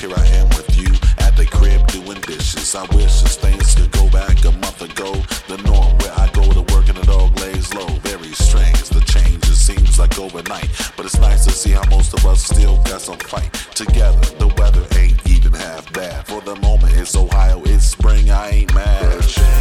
here I am with you at the crib doing dishes. I wish this things could go back a month ago. The norm where I go to work and the dog lays low. Very strange, the change it seems like overnight. But it's nice to see how most of us still got some fight together. The weather ain't even half bad. For the moment, it's Ohio, it's spring, I ain't mad.